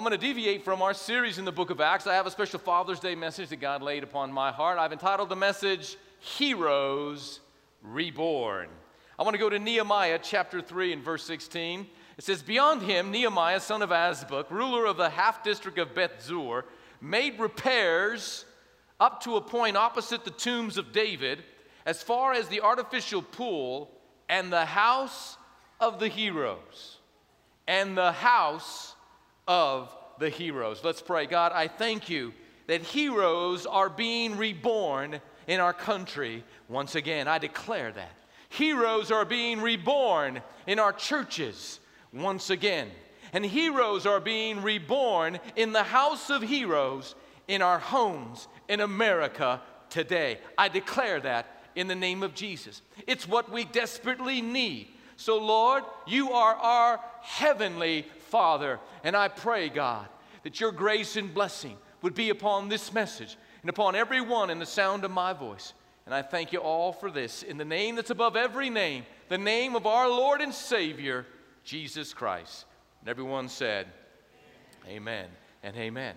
I'm going to deviate from our series in the book of Acts. I have a special Father's Day message that God laid upon my heart. I've entitled the message, Heroes Reborn. I want to go to Nehemiah chapter 3 and verse 16. It says, Beyond him, Nehemiah, son of Azbuk, ruler of the half district of Beth Zur, made repairs up to a point opposite the tombs of David, as far as the artificial pool and the house of the heroes. And the house of the heroes. Let's pray. God, I thank you that heroes are being reborn in our country once again. I declare that. Heroes are being reborn in our churches once again. And heroes are being reborn in the house of heroes in our homes in America today. I declare that in the name of Jesus. It's what we desperately need. So, Lord, you are our heavenly Father. And I pray, God, that your grace and blessing would be upon this message and upon everyone in the sound of my voice. And I thank you all for this in the name that's above every name, the name of our Lord and Savior, Jesus Christ. And everyone said, Amen and amen.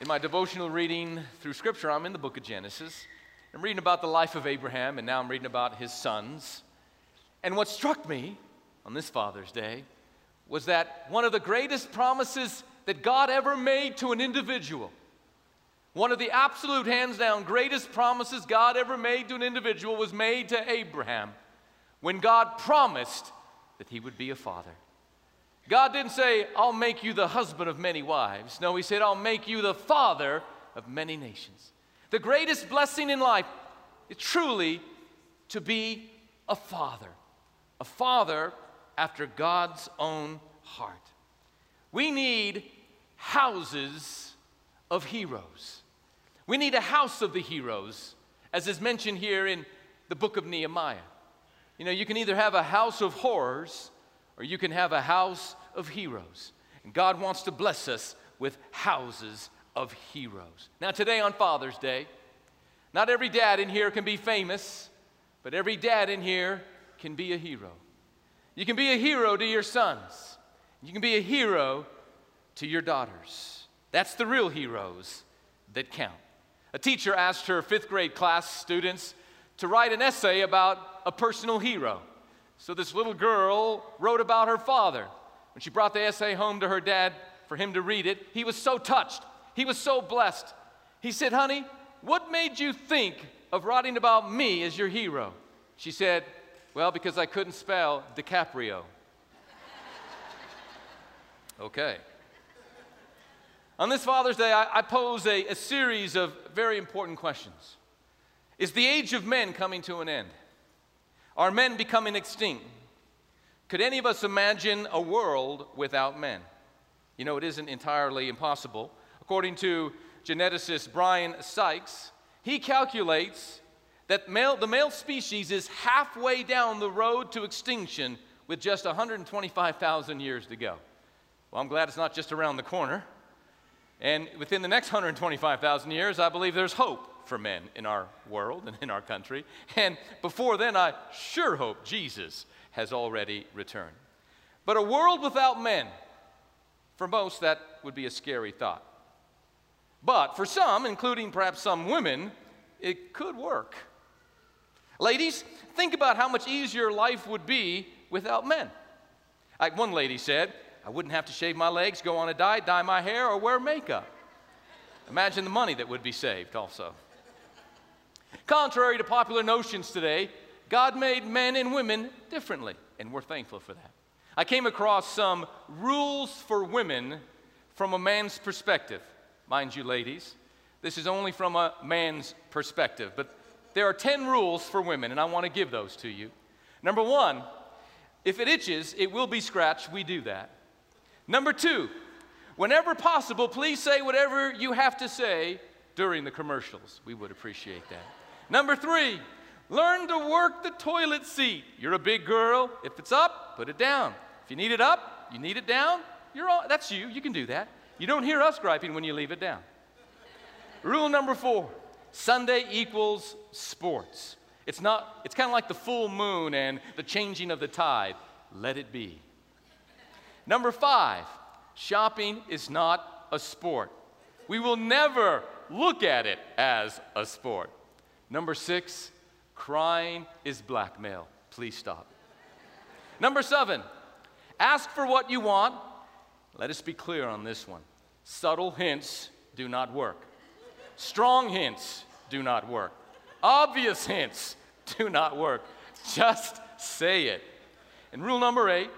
In my devotional reading through Scripture, I'm in the book of Genesis. I'm reading about the life of Abraham, and now I'm reading about his sons. And what struck me on this Father's Day was that one of the greatest promises that God ever made to an individual, one of the absolute hands down greatest promises God ever made to an individual was made to Abraham when God promised that he would be a father. God didn't say, I'll make you the husband of many wives. No, He said, I'll make you the father of many nations. The greatest blessing in life is truly to be a father, a father after God's own heart. We need houses of heroes. We need a house of the heroes, as is mentioned here in the book of Nehemiah. You know, you can either have a house of horrors or you can have a house of heroes. And God wants to bless us with houses of heroes. Now, today on Father's Day, not every dad in here can be famous, but every dad in here can be a hero. You can be a hero to your sons, you can be a hero to your daughters. That's the real heroes that count. A teacher asked her fifth grade class students to write an essay about a personal hero. So this little girl wrote about her father. When she brought the essay home to her dad for him to read it, he was so touched. He was so blessed. He said, Honey, what made you think of writing about me as your hero? She said, Well, because I couldn't spell DiCaprio. okay. On this Father's Day, I, I pose a, a series of very important questions. Is the age of men coming to an end? Are men becoming extinct? Could any of us imagine a world without men? You know, it isn't entirely impossible. According to geneticist Brian Sykes, he calculates that male, the male species is halfway down the road to extinction with just 125,000 years to go. Well, I'm glad it's not just around the corner. And within the next 125,000 years, I believe there's hope for men in our world and in our country. And before then, I sure hope Jesus has already returned. But a world without men, for most, that would be a scary thought. But for some, including perhaps some women, it could work. Ladies, think about how much easier life would be without men. Like one lady said, I wouldn't have to shave my legs, go on a diet, dye my hair, or wear makeup. Imagine the money that would be saved, also. Contrary to popular notions today, God made men and women differently, and we're thankful for that. I came across some rules for women from a man's perspective. Mind you, ladies, this is only from a man's perspective, but there are 10 rules for women, and I want to give those to you. Number one, if it itches, it will be scratched. We do that. Number two, whenever possible, please say whatever you have to say during the commercials. We would appreciate that. Number three, learn to work the toilet seat. You're a big girl. If it's up, put it down. If you need it up, you need it down. You're all, that's you. You can do that. You don't hear us griping when you leave it down. Rule number four Sunday equals sports. It's not, it's kind of like the full moon and the changing of the tide. let it be. Number five, shopping is not a sport. We will never look at it as a sport. Number six, crying is blackmail. Please stop. Number seven, ask for what you want. Let us be clear on this one. Subtle hints do not work. Strong hints do not work. Obvious hints do not work. Just say it. And rule number eight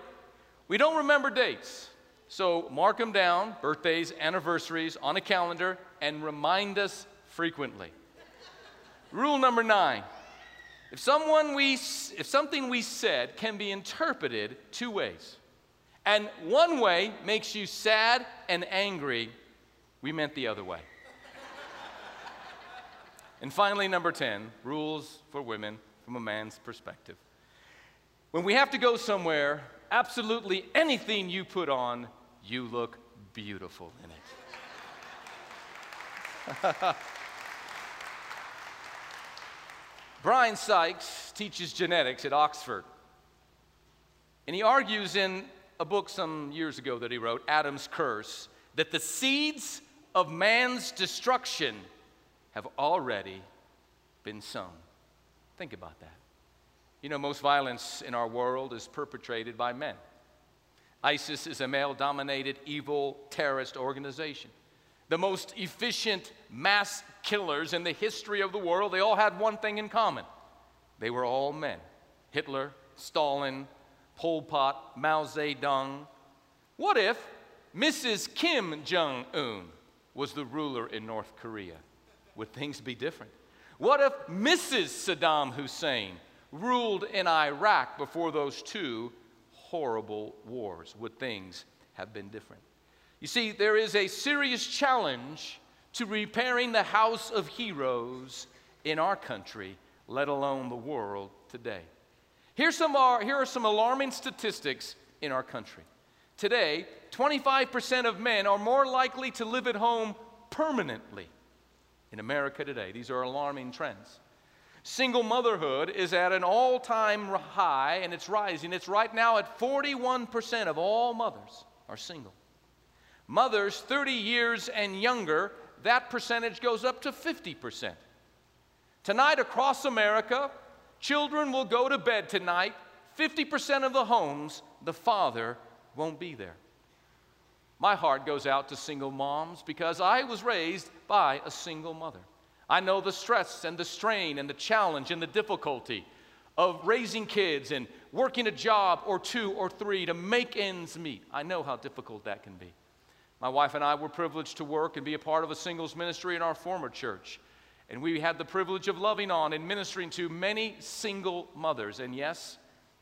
we don't remember dates. So mark them down, birthdays, anniversaries, on a calendar, and remind us frequently. Rule number nine if, someone we, if something we said can be interpreted two ways, and one way makes you sad and angry, we meant the other way. And finally, number 10 rules for women from a man's perspective. When we have to go somewhere, absolutely anything you put on, you look beautiful in it. Brian Sykes teaches genetics at Oxford. And he argues in a book some years ago that he wrote, Adam's Curse, that the seeds of man's destruction have already been sown. Think about that. You know, most violence in our world is perpetrated by men. ISIS is a male dominated evil terrorist organization the most efficient mass killers in the history of the world, they all had one thing in common they were all men Hitler, Stalin, Pol Pot, Mao Zedong. What if Mrs. Kim Jong un was the ruler in North Korea? Would things be different? What if Mrs. Saddam Hussein ruled in Iraq before those two horrible wars? Would things have been different? You see, there is a serious challenge to repairing the house of heroes in our country, let alone the world today. Here's some, here are some alarming statistics in our country. Today, 25% of men are more likely to live at home permanently in America today. These are alarming trends. Single motherhood is at an all time high and it's rising. It's right now at 41% of all mothers are single. Mothers 30 years and younger, that percentage goes up to 50%. Tonight, across America, children will go to bed tonight. 50% of the homes, the father won't be there. My heart goes out to single moms because I was raised by a single mother. I know the stress and the strain and the challenge and the difficulty of raising kids and working a job or two or three to make ends meet. I know how difficult that can be. My wife and I were privileged to work and be a part of a singles ministry in our former church. And we had the privilege of loving on and ministering to many single mothers, and yes,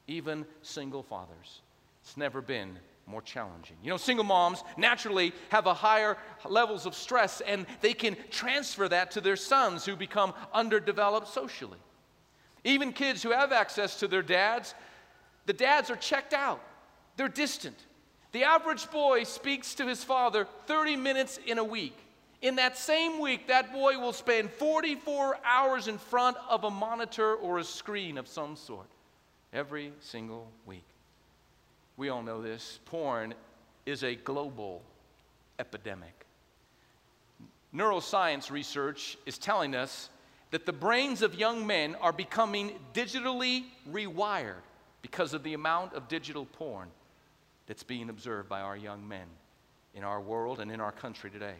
even single fathers. It's never been more challenging. You know, single moms naturally have a higher levels of stress, and they can transfer that to their sons who become underdeveloped socially. Even kids who have access to their dads, the dads are checked out, they're distant. The average boy speaks to his father 30 minutes in a week. In that same week, that boy will spend 44 hours in front of a monitor or a screen of some sort every single week. We all know this. Porn is a global epidemic. Neuroscience research is telling us that the brains of young men are becoming digitally rewired because of the amount of digital porn that's being observed by our young men in our world and in our country today.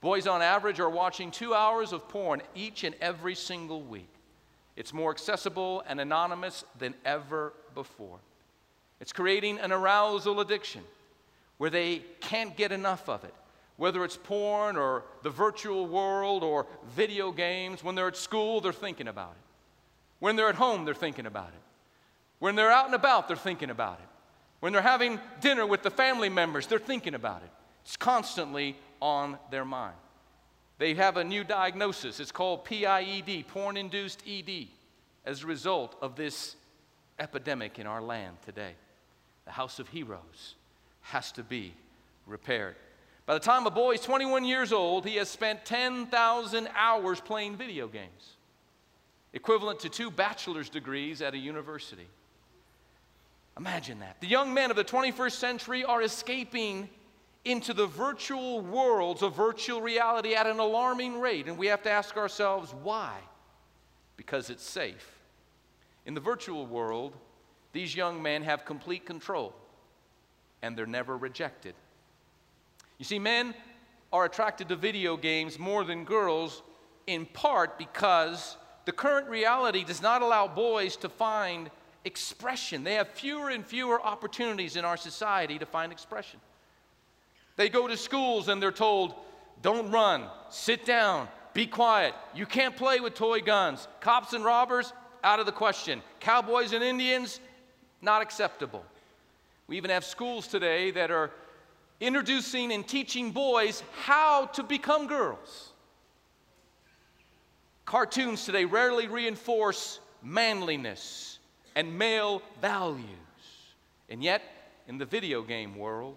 Boys, on average, are watching two hours of porn each and every single week. It's more accessible and anonymous than ever before. It's creating an arousal addiction where they can't get enough of it. Whether it's porn or the virtual world or video games, when they're at school, they're thinking about it. When they're at home, they're thinking about it. When they're out and about, they're thinking about it. When they're having dinner with the family members, they're thinking about it. It's constantly on their mind. They have a new diagnosis. It's called PIED, porn induced ED, as a result of this epidemic in our land today. The house of heroes has to be repaired. By the time a boy is 21 years old, he has spent 10,000 hours playing video games, equivalent to two bachelor's degrees at a university. Imagine that. The young men of the 21st century are escaping into the virtual worlds of virtual reality at an alarming rate, and we have to ask ourselves why? Because it's safe. In the virtual world, these young men have complete control, and they're never rejected. You see, men are attracted to video games more than girls, in part because the current reality does not allow boys to find expression. They have fewer and fewer opportunities in our society to find expression. They go to schools and they're told, don't run, sit down, be quiet. You can't play with toy guns. Cops and robbers, out of the question. Cowboys and Indians, not acceptable. We even have schools today that are introducing and teaching boys how to become girls. Cartoons today rarely reinforce manliness and male values. And yet, in the video game world,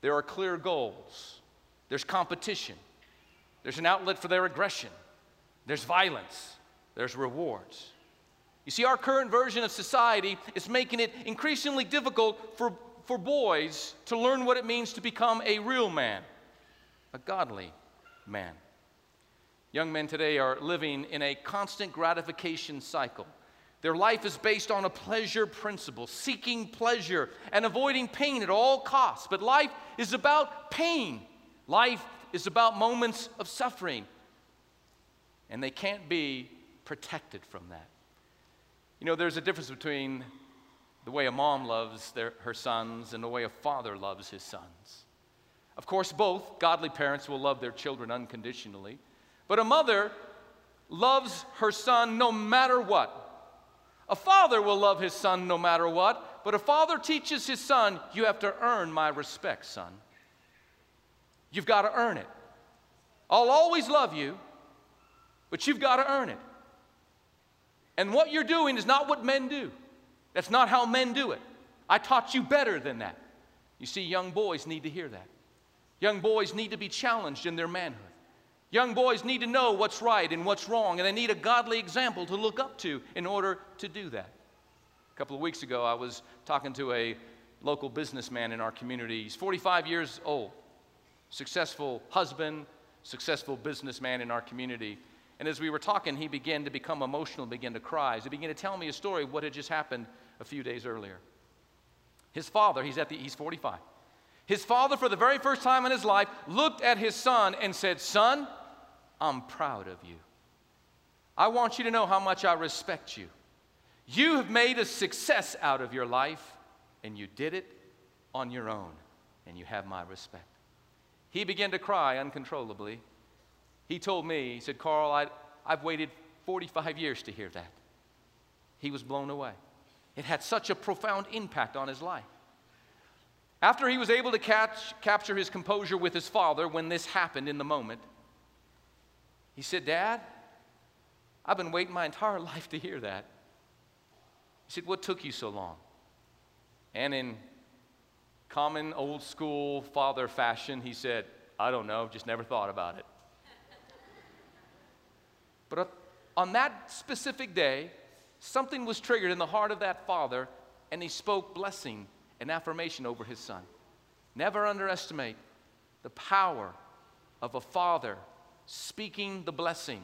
there are clear goals, there's competition, there's an outlet for their aggression, there's violence, there's rewards. You see, our current version of society is making it increasingly difficult for, for boys to learn what it means to become a real man, a godly man. Young men today are living in a constant gratification cycle. Their life is based on a pleasure principle, seeking pleasure and avoiding pain at all costs. But life is about pain. Life is about moments of suffering. And they can't be protected from that. You know, there's a difference between the way a mom loves their, her sons and the way a father loves his sons. Of course, both godly parents will love their children unconditionally, but a mother loves her son no matter what. A father will love his son no matter what, but a father teaches his son, You have to earn my respect, son. You've got to earn it. I'll always love you, but you've got to earn it. And what you're doing is not what men do. That's not how men do it. I taught you better than that. You see, young boys need to hear that. Young boys need to be challenged in their manhood. Young boys need to know what's right and what's wrong, and they need a godly example to look up to in order to do that. A couple of weeks ago, I was talking to a local businessman in our community. He's 45 years old, successful husband, successful businessman in our community. And as we were talking, he began to become emotional, began to cry. He began to tell me a story of what had just happened a few days earlier. His father, he's, at the, he's 45. His father, for the very first time in his life, looked at his son and said, Son, I'm proud of you. I want you to know how much I respect you. You have made a success out of your life, and you did it on your own, and you have my respect. He began to cry uncontrollably. He told me, he said, Carl, I, I've waited 45 years to hear that. He was blown away. It had such a profound impact on his life. After he was able to catch, capture his composure with his father when this happened in the moment, he said, Dad, I've been waiting my entire life to hear that. He said, What took you so long? And in common old school father fashion, he said, I don't know, just never thought about it. But on that specific day, something was triggered in the heart of that father, and he spoke blessing and affirmation over his son. Never underestimate the power of a father speaking the blessing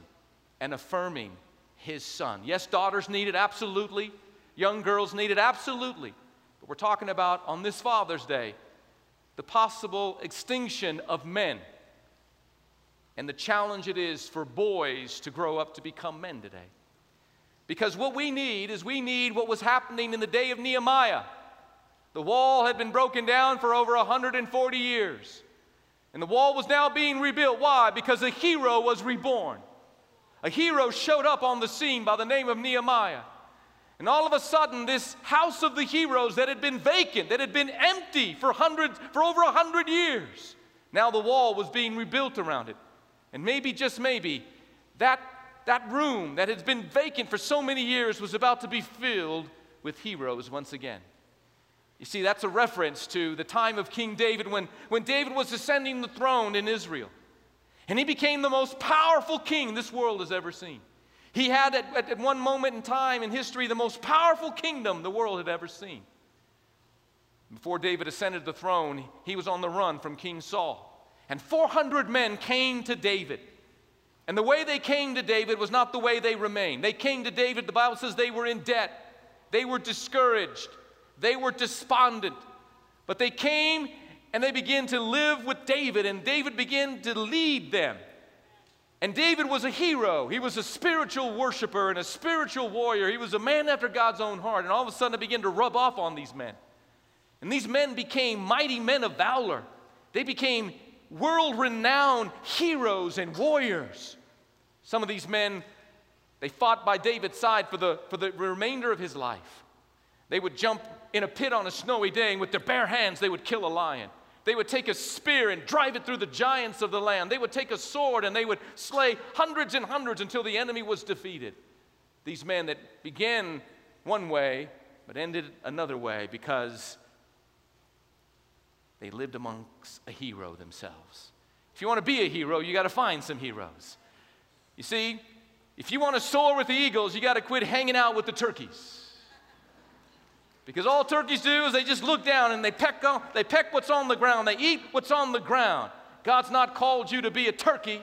and affirming his son. Yes, daughters need it, absolutely. Young girls need it, absolutely. But we're talking about on this Father's Day the possible extinction of men and the challenge it is for boys to grow up to become men today. Because what we need is we need what was happening in the day of Nehemiah. The wall had been broken down for over 140 years. And the wall was now being rebuilt. Why? Because a hero was reborn. A hero showed up on the scene by the name of Nehemiah. And all of a sudden, this house of the heroes that had been vacant, that had been empty for hundreds, for over a hundred years, now the wall was being rebuilt around it. And maybe, just maybe, that, that room that had been vacant for so many years was about to be filled with heroes once again. You see, that's a reference to the time of King David when, when David was ascending the throne in Israel. And he became the most powerful king this world has ever seen. He had, at, at one moment in time in history, the most powerful kingdom the world had ever seen. Before David ascended the throne, he was on the run from King Saul. And 400 men came to David. And the way they came to David was not the way they remained. They came to David, the Bible says they were in debt, they were discouraged, they were despondent. But they came and they began to live with David, and David began to lead them. And David was a hero. He was a spiritual worshiper and a spiritual warrior. He was a man after God's own heart. And all of a sudden, it began to rub off on these men. And these men became mighty men of valor. They became world renowned heroes and warriors. Some of these men, they fought by David's side for the, for the remainder of his life. They would jump in a pit on a snowy day, and with their bare hands, they would kill a lion. They would take a spear and drive it through the giants of the land. They would take a sword and they would slay hundreds and hundreds until the enemy was defeated. These men that began one way but ended another way because they lived amongst a hero themselves. If you want to be a hero, you got to find some heroes. You see, if you want to soar with the eagles, you got to quit hanging out with the turkeys. Because all turkeys do is they just look down and they peck, on, they peck what's on the ground. They eat what's on the ground. God's not called you to be a turkey,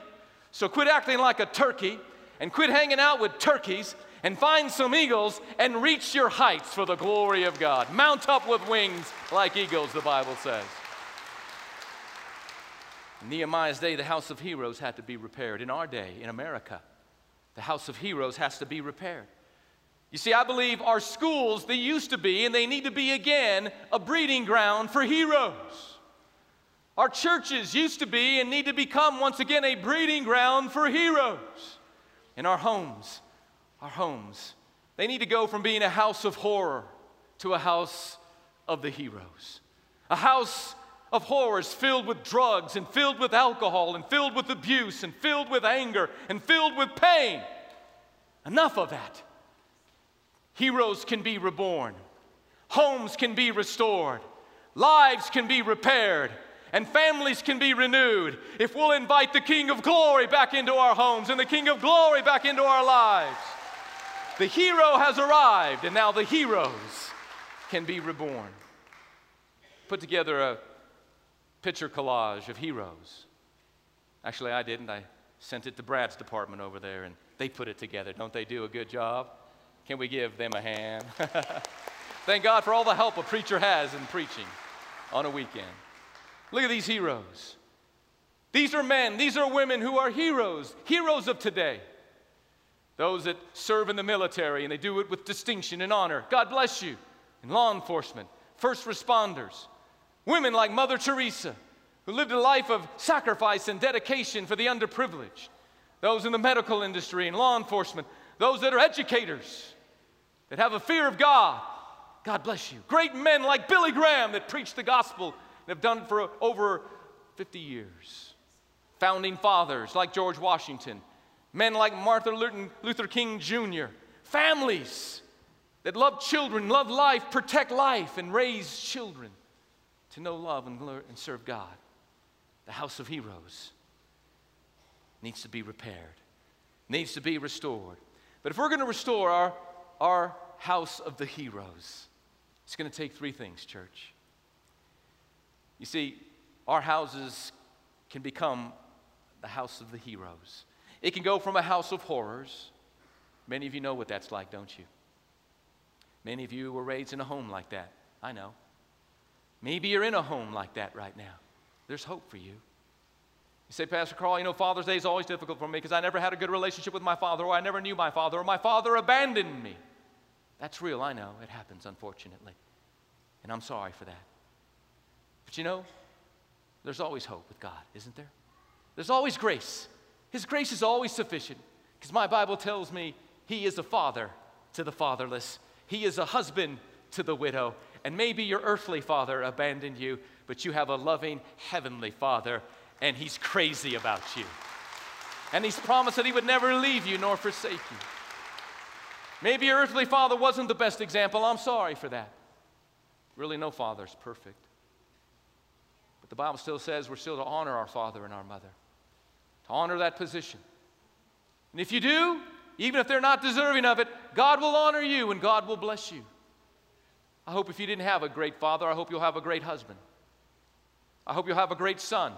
so quit acting like a turkey and quit hanging out with turkeys and find some eagles and reach your heights for the glory of God. Mount up with wings like eagles, the Bible says. In Nehemiah's day, the house of heroes had to be repaired. In our day, in America, the house of heroes has to be repaired. You see, I believe our schools, they used to be, and they need to be again, a breeding ground for heroes. Our churches used to be and need to become once again a breeding ground for heroes. In our homes, our homes, they need to go from being a house of horror to a house of the heroes. A house of horrors filled with drugs and filled with alcohol and filled with abuse and filled with anger and filled with pain. Enough of that. Heroes can be reborn, homes can be restored, lives can be repaired, and families can be renewed if we'll invite the King of Glory back into our homes and the King of Glory back into our lives. The hero has arrived, and now the heroes can be reborn. Put together a picture collage of heroes. Actually, I didn't. I sent it to Brad's department over there, and they put it together. Don't they do a good job? Can we give them a hand? Thank God for all the help a preacher has in preaching on a weekend. Look at these heroes. These are men, these are women who are heroes, heroes of today. Those that serve in the military and they do it with distinction and honor. God bless you. In law enforcement, first responders, women like Mother Teresa, who lived a life of sacrifice and dedication for the underprivileged. Those in the medical industry and law enforcement, those that are educators, that have a fear of God. God bless you. Great men like Billy Graham that preach the gospel and have done it for over 50 years. Founding fathers like George Washington, men like Martin Luther King Jr., families that love children, love life, protect life, and raise children to know, love, and, and serve God. The house of heroes needs to be repaired, needs to be restored. But if we're going to restore our, our house of the heroes, it's going to take three things, church. You see, our houses can become the house of the heroes. It can go from a house of horrors. Many of you know what that's like, don't you? Many of you were raised in a home like that. I know. Maybe you're in a home like that right now. There's hope for you. You say, Pastor Carl, you know, Father's Day is always difficult for me because I never had a good relationship with my father, or I never knew my father, or my father abandoned me. That's real, I know. It happens, unfortunately. And I'm sorry for that. But you know, there's always hope with God, isn't there? There's always grace. His grace is always sufficient because my Bible tells me He is a father to the fatherless, He is a husband to the widow. And maybe your earthly father abandoned you, but you have a loving heavenly father and He's crazy about you. And He's promised that He would never leave you nor forsake you. Maybe your earthly father wasn't the best example. I'm sorry for that. Really, no father's perfect. But the Bible still says we're still to honor our father and our mother, to honor that position. And if you do, even if they're not deserving of it, God will honor you and God will bless you. I hope if you didn't have a great father, I hope you'll have a great husband. I hope you'll have a great son.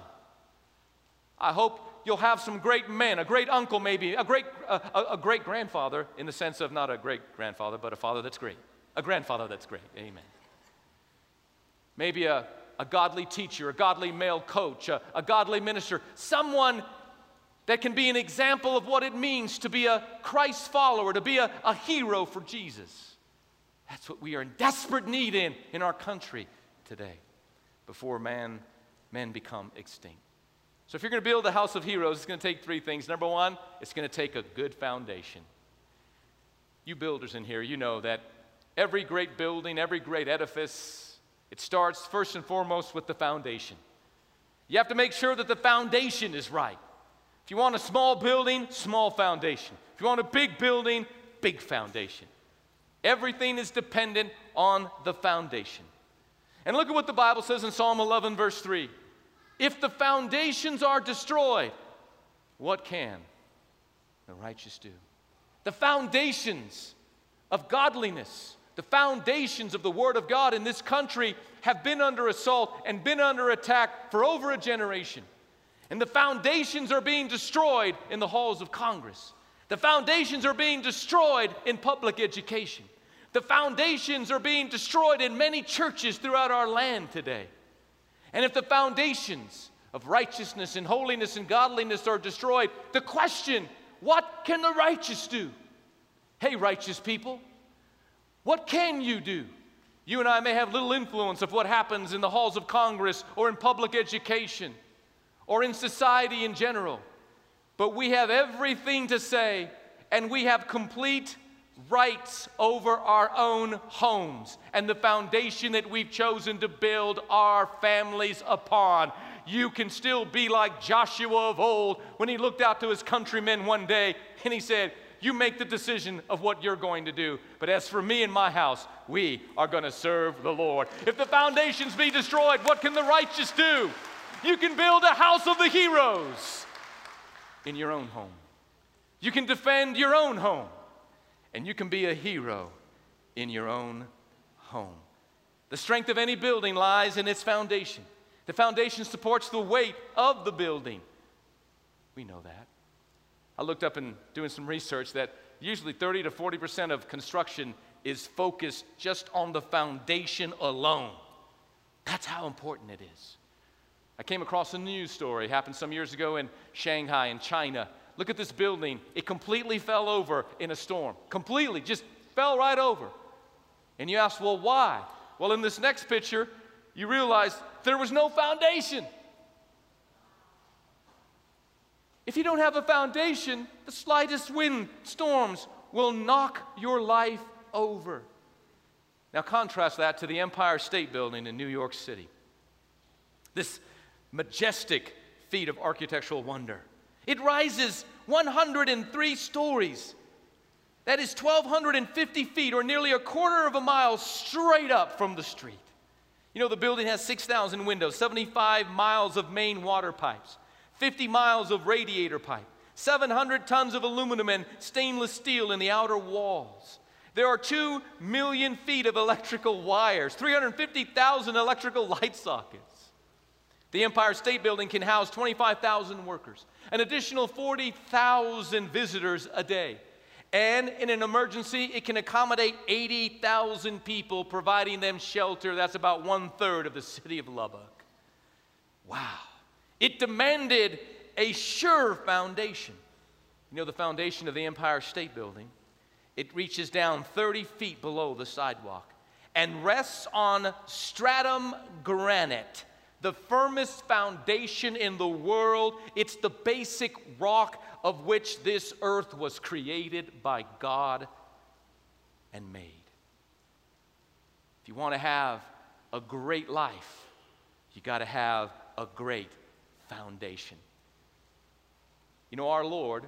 I hope you'll have some great men, a great uncle, maybe, a great, a, a great grandfather, in the sense of not a great grandfather, but a father that's great. A grandfather that's great. Amen. Maybe a, a godly teacher, a godly male coach, a, a godly minister, someone that can be an example of what it means to be a Christ follower, to be a, a hero for Jesus. That's what we are in desperate need in in our country today before man, men become extinct. So, if you're going to build a house of heroes, it's going to take three things. Number one, it's going to take a good foundation. You builders in here, you know that every great building, every great edifice, it starts first and foremost with the foundation. You have to make sure that the foundation is right. If you want a small building, small foundation. If you want a big building, big foundation. Everything is dependent on the foundation. And look at what the Bible says in Psalm 11, verse 3. If the foundations are destroyed, what can the righteous do? The foundations of godliness, the foundations of the Word of God in this country have been under assault and been under attack for over a generation. And the foundations are being destroyed in the halls of Congress. The foundations are being destroyed in public education. The foundations are being destroyed in many churches throughout our land today. And if the foundations of righteousness and holiness and godliness are destroyed, the question, what can the righteous do? Hey, righteous people, what can you do? You and I may have little influence of what happens in the halls of Congress or in public education or in society in general, but we have everything to say and we have complete rights over our own homes and the foundation that we've chosen to build our families upon. You can still be like Joshua of old when he looked out to his countrymen one day and he said, You make the decision of what you're going to do. But as for me and my house, we are going to serve the Lord. If the foundations be destroyed, what can the righteous do? You can build a house of the heroes in your own home. You can defend your own home and you can be a hero in your own home. The strength of any building lies in its foundation. The foundation supports the weight of the building. We know that. I looked up and doing some research that usually 30 to 40% of construction is focused just on the foundation alone. That's how important it is. I came across a news story, happened some years ago in Shanghai, in China, Look at this building. It completely fell over in a storm. Completely, just fell right over. And you ask, well, why? Well, in this next picture, you realize there was no foundation. If you don't have a foundation, the slightest wind storms will knock your life over. Now, contrast that to the Empire State Building in New York City. This majestic feat of architectural wonder. It rises 103 stories. That is 1,250 feet, or nearly a quarter of a mile straight up from the street. You know, the building has 6,000 windows, 75 miles of main water pipes, 50 miles of radiator pipe, 700 tons of aluminum and stainless steel in the outer walls. There are 2 million feet of electrical wires, 350,000 electrical light sockets. The Empire State Building can house 25,000 workers, an additional 40,000 visitors a day. And in an emergency, it can accommodate 80,000 people, providing them shelter. That's about one third of the city of Lubbock. Wow. It demanded a sure foundation. You know, the foundation of the Empire State Building, it reaches down 30 feet below the sidewalk and rests on stratum granite the firmest foundation in the world. It's the basic rock of which this earth was created by God and made. If you want to have a great life, you got to have a great foundation. You know, our Lord,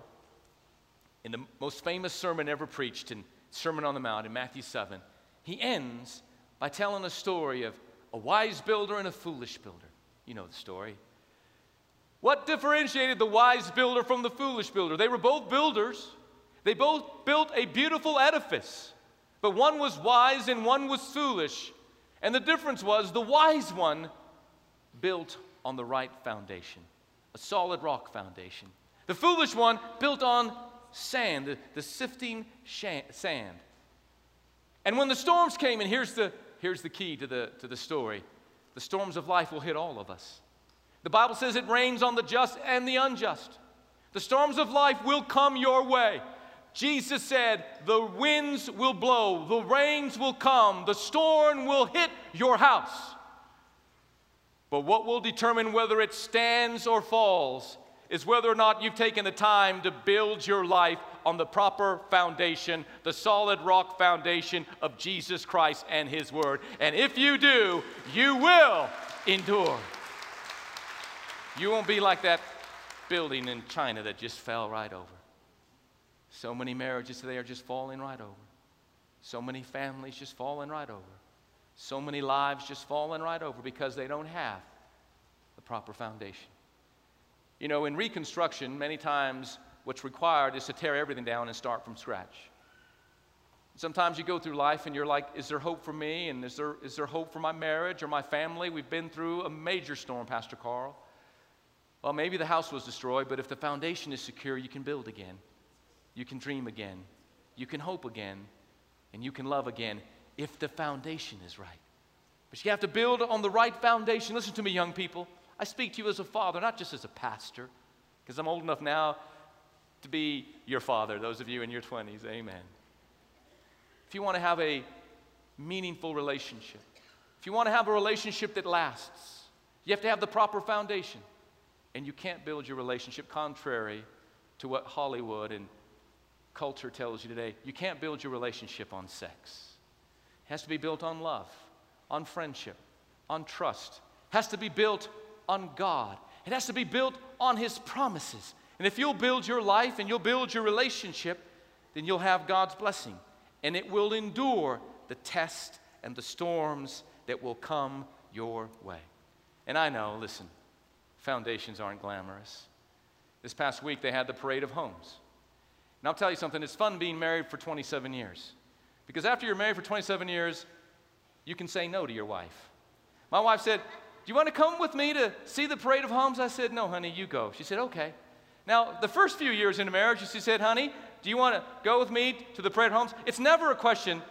in the most famous sermon ever preached in Sermon on the Mount in Matthew 7, he ends by telling a story of a wise builder and a foolish builder. You know the story. What differentiated the wise builder from the foolish builder? They were both builders, they both built a beautiful edifice. But one was wise and one was foolish. And the difference was the wise one built on the right foundation, a solid rock foundation. The foolish one built on sand, the, the sifting sand. And when the storms came, and here's the, here's the key to the, to the story the storms of life will hit all of us. The Bible says it rains on the just and the unjust. The storms of life will come your way. Jesus said, The winds will blow, the rains will come, the storm will hit your house. But what will determine whether it stands or falls is whether or not you've taken the time to build your life on the proper foundation, the solid rock foundation of Jesus Christ and His Word. And if you do, you will endure. You won't be like that building in China that just fell right over. So many marriages today are just falling right over. So many families just falling right over. So many lives just falling right over because they don't have the proper foundation. You know, in reconstruction, many times what's required is to tear everything down and start from scratch. Sometimes you go through life and you're like, is there hope for me? And is there, is there hope for my marriage or my family? We've been through a major storm, Pastor Carl. Well, maybe the house was destroyed, but if the foundation is secure, you can build again. You can dream again. You can hope again. And you can love again if the foundation is right. But you have to build on the right foundation. Listen to me, young people. I speak to you as a father, not just as a pastor, because I'm old enough now to be your father, those of you in your 20s. Amen. If you want to have a meaningful relationship, if you want to have a relationship that lasts, you have to have the proper foundation. And you can't build your relationship contrary to what Hollywood and culture tells you today. You can't build your relationship on sex. It has to be built on love, on friendship, on trust. It has to be built on God. It has to be built on His promises. And if you'll build your life and you'll build your relationship, then you'll have God's blessing. And it will endure the test and the storms that will come your way. And I know, listen, foundations aren't glamorous. This past week they had the parade of homes. And I'll tell you something, it's fun being married for 27 years. Because after you're married for 27 years, you can say no to your wife. My wife said, you want to come with me to see the parade of homes? I said, No, honey, you go. She said, Okay. Now, the first few years in a marriage, she said, Honey, do you want to go with me to the parade of homes? It's never a question,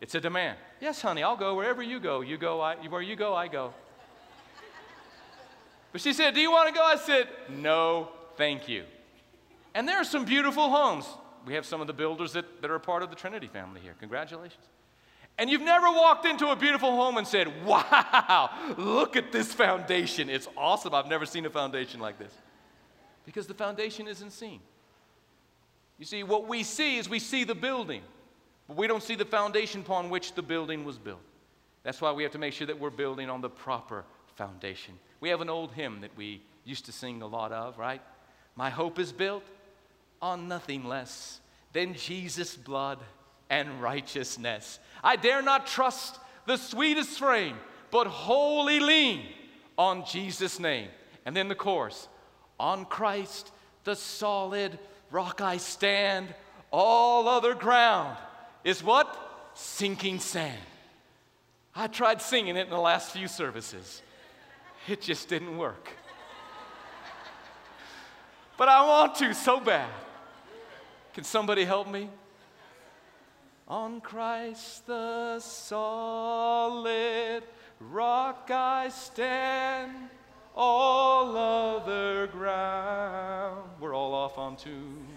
it's a demand. Yes, honey, I'll go wherever you go. You go, I, where you go, I go. But she said, Do you want to go? I said, No, thank you. And there are some beautiful homes. We have some of the builders that, that are part of the Trinity family here. Congratulations. And you've never walked into a beautiful home and said, Wow, look at this foundation. It's awesome. I've never seen a foundation like this. Because the foundation isn't seen. You see, what we see is we see the building, but we don't see the foundation upon which the building was built. That's why we have to make sure that we're building on the proper foundation. We have an old hymn that we used to sing a lot of, right? My hope is built on nothing less than Jesus' blood and righteousness. I dare not trust the sweetest frame, but wholly lean on Jesus' name. And then the chorus On Christ, the solid rock I stand, all other ground is what? Sinking sand. I tried singing it in the last few services, it just didn't work. But I want to so bad. Can somebody help me? On Christ the solid rock I stand, all other ground. We're all off on tune.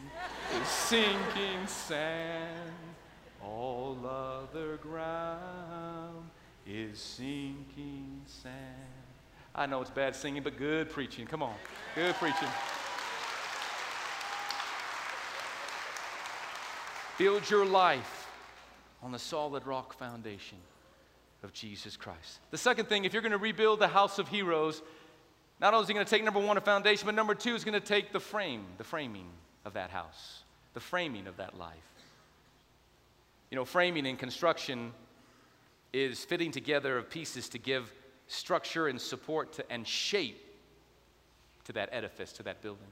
is sinking sand, all other ground is sinking sand. I know it's bad singing, but good preaching. Come on, good preaching. Build your life on the solid rock foundation of Jesus Christ. The second thing, if you're going to rebuild the house of heroes, not only is he going to take number one, a foundation, but number two is going to take the frame, the framing of that house, the framing of that life. You know, framing in construction is fitting together of pieces to give structure and support to, and shape to that edifice, to that building.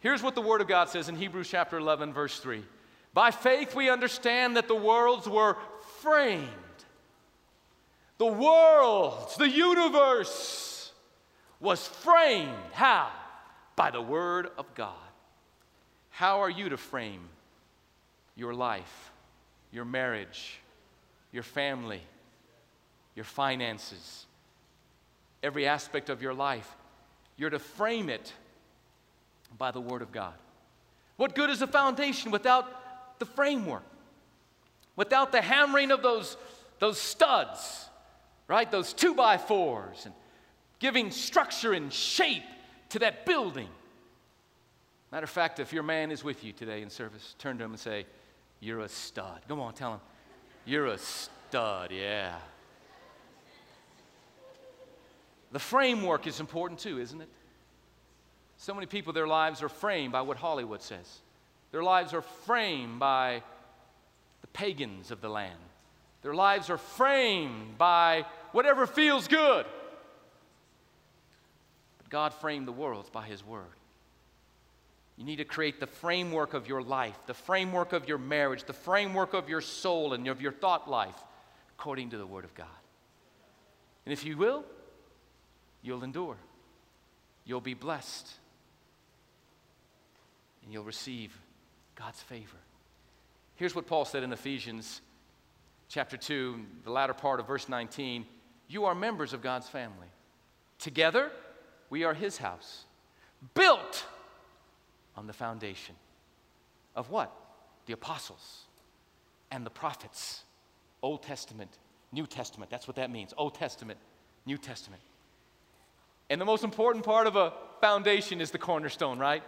Here's what the Word of God says in Hebrews chapter 11, verse 3 By faith, we understand that the worlds were framed. The worlds, the universe was framed. How? By the Word of God. How are you to frame your life, your marriage, your family, your finances, every aspect of your life? You're to frame it by the Word of God. What good is a foundation without the framework? Without the hammering of those, those studs, right? Those two by fours, and giving structure and shape to that building. Matter of fact, if your man is with you today in service, turn to him and say, You're a stud. Come on, tell him, You're a stud, yeah. The framework is important too, isn't it? So many people, their lives are framed by what Hollywood says. Their lives are framed by the pagans of the land. Their lives are framed by whatever feels good. But God framed the worlds by His Word. You need to create the framework of your life, the framework of your marriage, the framework of your soul and of your thought life according to the Word of God. And if you will, you'll endure. You'll be blessed. And you'll receive God's favor. Here's what Paul said in Ephesians chapter 2, the latter part of verse 19. You are members of God's family. Together, we are his house, built on the foundation of what? The apostles and the prophets. Old Testament, New Testament. That's what that means. Old Testament, New Testament. And the most important part of a foundation is the cornerstone, right?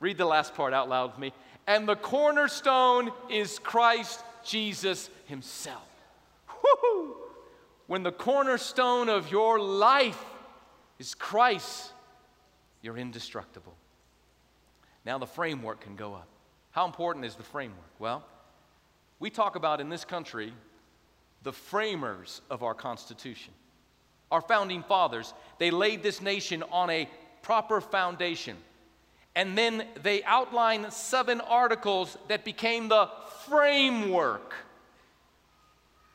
Read the last part out loud with me. And the cornerstone is Christ Jesus Himself. Woo-hoo! When the cornerstone of your life is Christ, you're indestructible. Now the framework can go up. How important is the framework? Well, we talk about in this country the framers of our Constitution. Our founding fathers, they laid this nation on a proper foundation. And then they outline seven articles that became the framework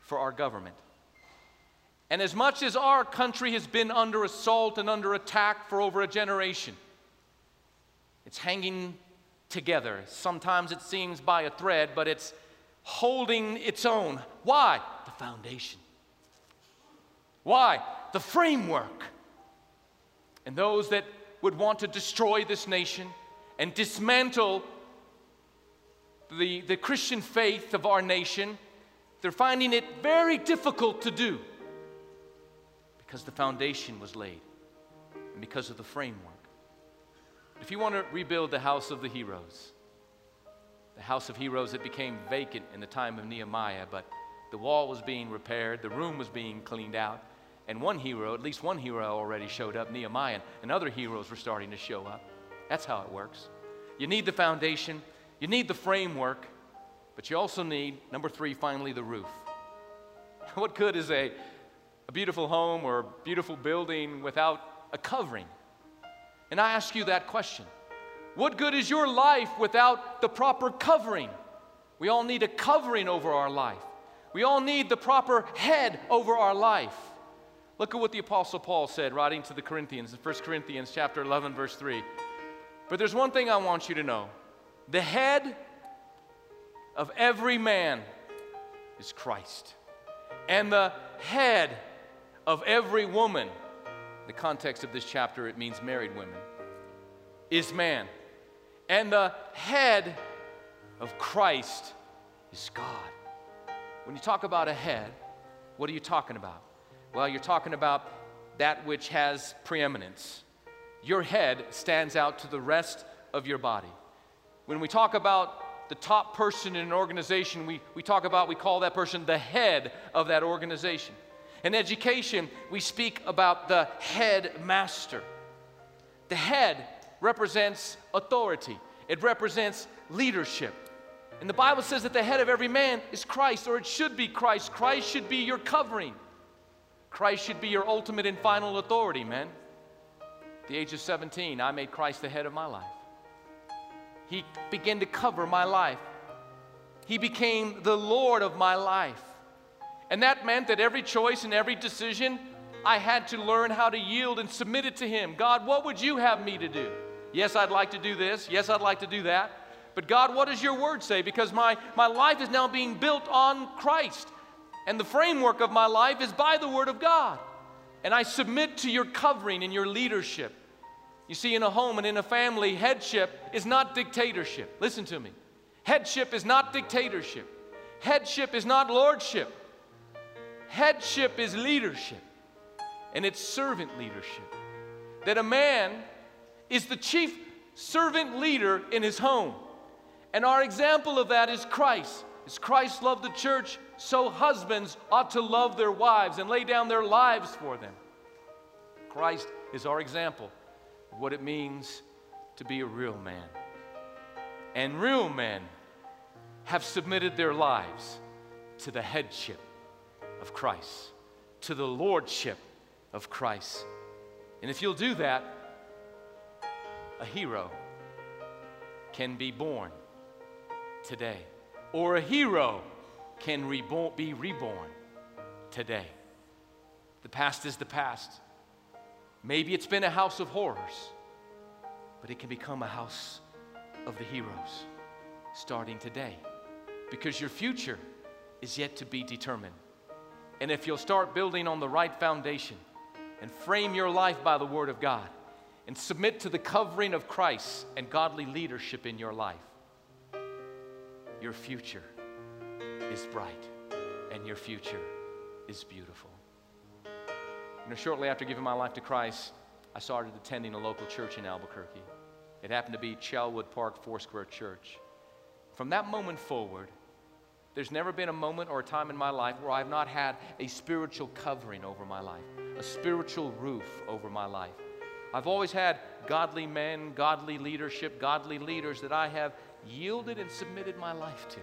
for our government. And as much as our country has been under assault and under attack for over a generation, it's hanging together. Sometimes it seems by a thread, but it's holding its own. Why? The foundation. Why? The framework. And those that would want to destroy this nation and dismantle the, the Christian faith of our nation, they're finding it very difficult to do because the foundation was laid and because of the framework. If you want to rebuild the house of the heroes, the house of heroes that became vacant in the time of Nehemiah, but the wall was being repaired, the room was being cleaned out, and one hero, at least one hero already showed up, Nehemiah, and other heroes were starting to show up. That's how it works. You need the foundation, you need the framework, but you also need, number three, finally, the roof. What good is a, a beautiful home or a beautiful building without a covering? And I ask you that question. What good is your life without the proper covering? We all need a covering over our life. We all need the proper head over our life. Look at what the apostle Paul said writing to the Corinthians in 1 Corinthians chapter 11 verse 3. But there's one thing I want you to know. The head of every man is Christ. And the head of every woman, the context of this chapter it means married women, is man. And the head of Christ is God. When you talk about a head, what are you talking about? Well, you're talking about that which has preeminence. Your head stands out to the rest of your body. When we talk about the top person in an organization, we, we talk about, we call that person the head of that organization. In education, we speak about the head master. The head represents authority, it represents leadership. And the Bible says that the head of every man is Christ, or it should be Christ. Christ should be your covering. Christ should be your ultimate and final authority, man. At the age of 17, I made Christ the head of my life. He began to cover my life. He became the Lord of my life. And that meant that every choice and every decision, I had to learn how to yield and submit it to Him. God, what would you have me to do? Yes, I'd like to do this. Yes, I'd like to do that. But God, what does your word say? Because my, my life is now being built on Christ. And the framework of my life is by the word of God. And I submit to your covering and your leadership. You see, in a home and in a family, headship is not dictatorship. Listen to me. Headship is not dictatorship. Headship is not lordship. Headship is leadership, and it's servant leadership. That a man is the chief servant leader in his home. And our example of that is Christ. As Christ loved the church, so husbands ought to love their wives and lay down their lives for them. Christ is our example of what it means to be a real man. And real men have submitted their lives to the headship of Christ, to the lordship of Christ. And if you'll do that, a hero can be born today, or a hero can reborn, be reborn today. The past is the past. Maybe it's been a house of horrors, but it can become a house of the heroes starting today because your future is yet to be determined. And if you'll start building on the right foundation and frame your life by the Word of God and submit to the covering of Christ and godly leadership in your life, your future is bright and your future is beautiful. You know, shortly after giving my life to Christ, I started attending a local church in Albuquerque. It happened to be Chelwood Park Foursquare Church. From that moment forward, there's never been a moment or a time in my life where I've not had a spiritual covering over my life, a spiritual roof over my life. I've always had godly men, godly leadership, godly leaders that I have yielded and submitted my life to.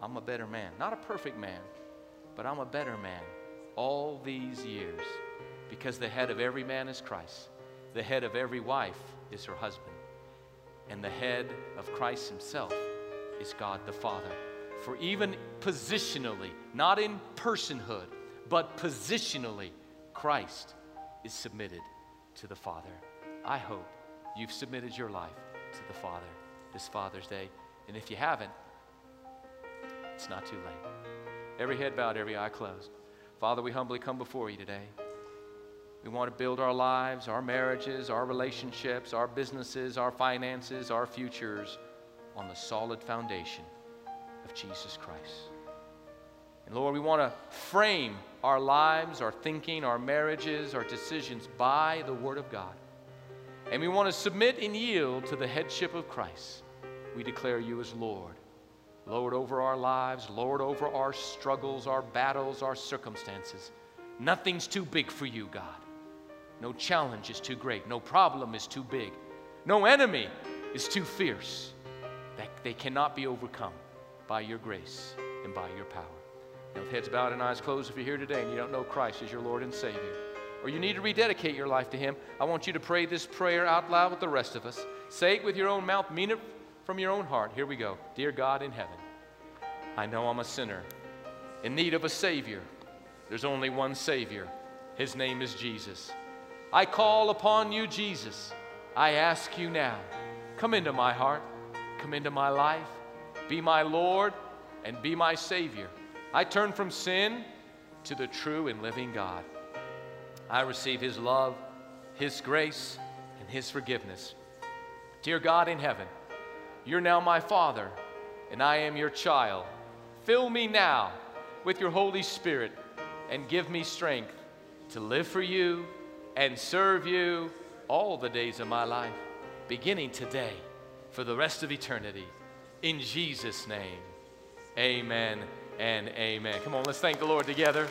I'm a better man. Not a perfect man, but I'm a better man all these years because the head of every man is Christ. The head of every wife is her husband. And the head of Christ himself is God the Father. For even positionally, not in personhood, but positionally, Christ is submitted to the Father. I hope you've submitted your life to the Father this Father's Day. And if you haven't, it's not too late. Every head bowed, every eye closed. Father, we humbly come before you today. We want to build our lives, our marriages, our relationships, our businesses, our finances, our futures on the solid foundation of Jesus Christ. And Lord, we want to frame our lives, our thinking, our marriages, our decisions by the Word of God. And we want to submit and yield to the headship of Christ. We declare you as Lord. Lord over our lives, Lord over our struggles, our battles, our circumstances. Nothing's too big for you, God. No challenge is too great. No problem is too big. No enemy is too fierce that they cannot be overcome by your grace and by your power. Now, with heads bowed and eyes closed, if you're here today and you don't know Christ as your Lord and Savior, or you need to rededicate your life to Him, I want you to pray this prayer out loud with the rest of us. Say it with your own mouth, mean it from your own heart. Here we go. Dear God in heaven, I know I'm a sinner in need of a Savior. There's only one Savior. His name is Jesus. I call upon you, Jesus. I ask you now, come into my heart. Come into my life, be my Lord, and be my Savior. I turn from sin to the true and living God. I receive His love, His grace, and His forgiveness. Dear God in heaven, you're now my Father, and I am your child. Fill me now with your Holy Spirit and give me strength to live for you and serve you all the days of my life, beginning today for the rest of eternity. In Jesus' name, amen and amen. Come on, let's thank the Lord together.